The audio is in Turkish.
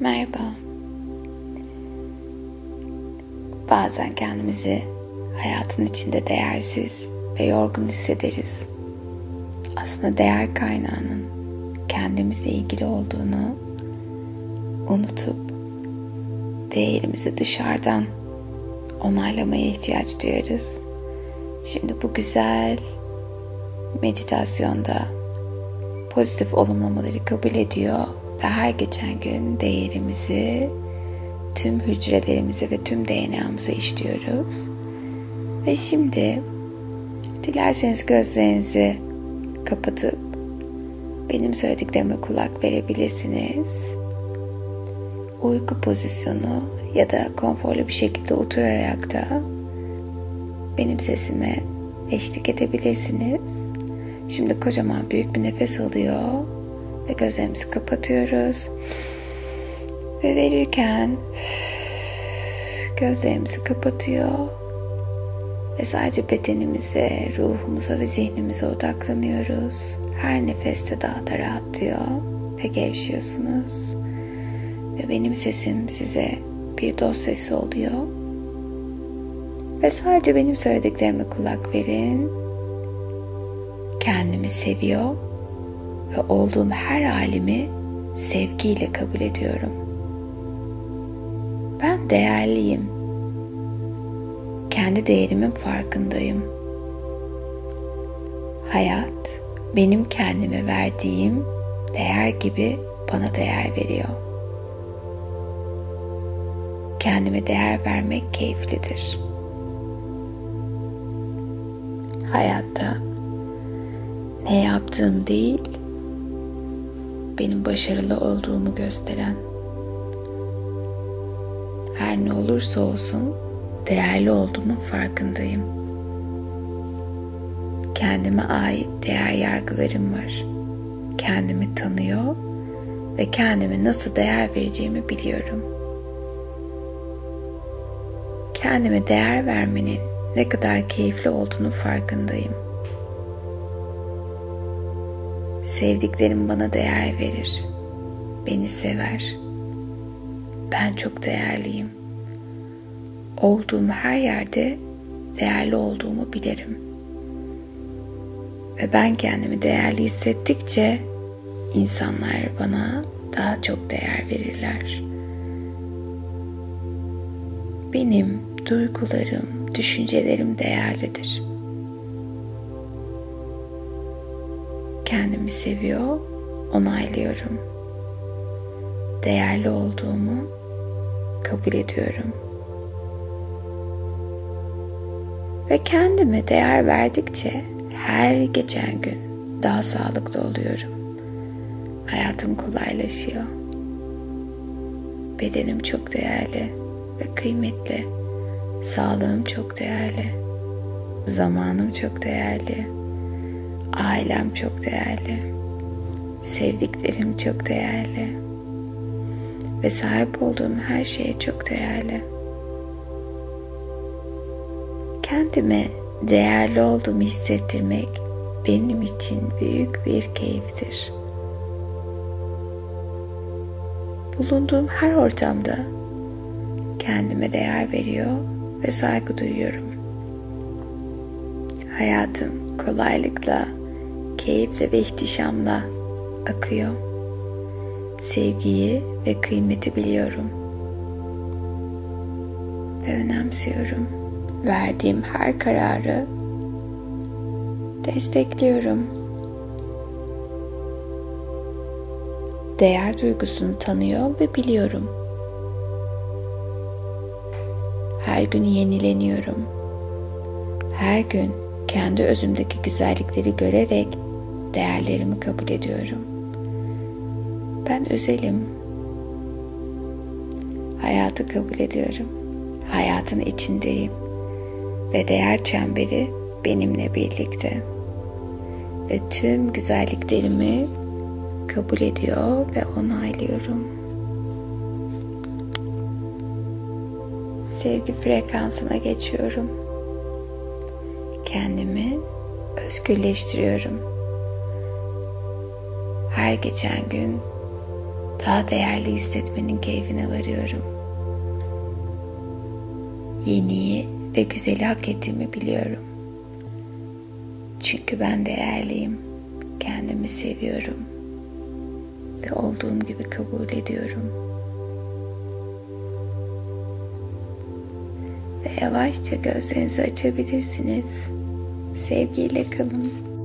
Merhaba. Bazen kendimizi hayatın içinde değersiz ve yorgun hissederiz. Aslında değer kaynağının kendimizle ilgili olduğunu unutup değerimizi dışarıdan onaylamaya ihtiyaç duyarız. Şimdi bu güzel meditasyonda pozitif olumlamaları kabul ediyor ve her geçen gün değerimizi tüm hücrelerimize ve tüm DNA'mıza işliyoruz. Ve şimdi dilerseniz gözlerinizi kapatıp benim söylediklerime kulak verebilirsiniz. Uyku pozisyonu ya da konforlu bir şekilde oturarak da benim sesime eşlik edebilirsiniz. Şimdi kocaman büyük bir nefes alıyor ve gözlerimizi kapatıyoruz. Ve verirken gözlerimizi kapatıyor ve sadece bedenimize, ruhumuza ve zihnimize odaklanıyoruz. Her nefeste daha da rahatlıyor ve gevşiyorsunuz. Ve benim sesim size bir dost sesi oluyor. Ve sadece benim söylediklerime kulak verin. Kendimi seviyor ve olduğum her halimi sevgiyle kabul ediyorum. Ben değerliyim. Kendi değerimin farkındayım. Hayat benim kendime verdiğim değer gibi bana değer veriyor. Kendime değer vermek keyiflidir. Hayatta ne yaptığım değil, benim başarılı olduğumu gösteren. Her ne olursa olsun değerli olduğumun farkındayım. Kendime ait değer yargılarım var. Kendimi tanıyor ve kendime nasıl değer vereceğimi biliyorum. Kendime değer vermenin ne kadar keyifli olduğunu farkındayım. Sevdiklerim bana değer verir. Beni sever. Ben çok değerliyim. Olduğum her yerde değerli olduğumu bilirim. Ve ben kendimi değerli hissettikçe insanlar bana daha çok değer verirler. Benim duygularım, düşüncelerim değerlidir. Kendimi seviyor, onaylıyorum. Değerli olduğumu kabul ediyorum. Ve kendime değer verdikçe her geçen gün daha sağlıklı oluyorum. Hayatım kolaylaşıyor. Bedenim çok değerli ve kıymetli. Sağlığım çok değerli. Zamanım çok değerli. Ailem çok değerli. Sevdiklerim çok değerli. Ve sahip olduğum her şey çok değerli. Kendime değerli olduğumu hissettirmek benim için büyük bir keyiftir. Bulunduğum her ortamda kendime değer veriyor ve saygı duyuyorum. Hayatım kolaylıkla, keyifle ve ihtişamla akıyor. Sevgiyi ve kıymeti biliyorum. Ve önemsiyorum. Verdiğim her kararı destekliyorum. Değer duygusunu tanıyor ve biliyorum. Her gün yenileniyorum. Her gün kendi özümdeki güzellikleri görerek değerlerimi kabul ediyorum. Ben özelim. Hayatı kabul ediyorum. Hayatın içindeyim. Ve değer çemberi benimle birlikte. Ve tüm güzelliklerimi kabul ediyor ve onaylıyorum. sevgi frekansına geçiyorum. Kendimi özgürleştiriyorum. Her geçen gün daha değerli hissetmenin keyfine varıyorum. Yeniyi ve güzeli hak ettiğimi biliyorum. Çünkü ben değerliyim. Kendimi seviyorum. Ve olduğum gibi kabul ediyorum. Ve yavaşça gözlerinizi açabilirsiniz. Sevgiyle kalın.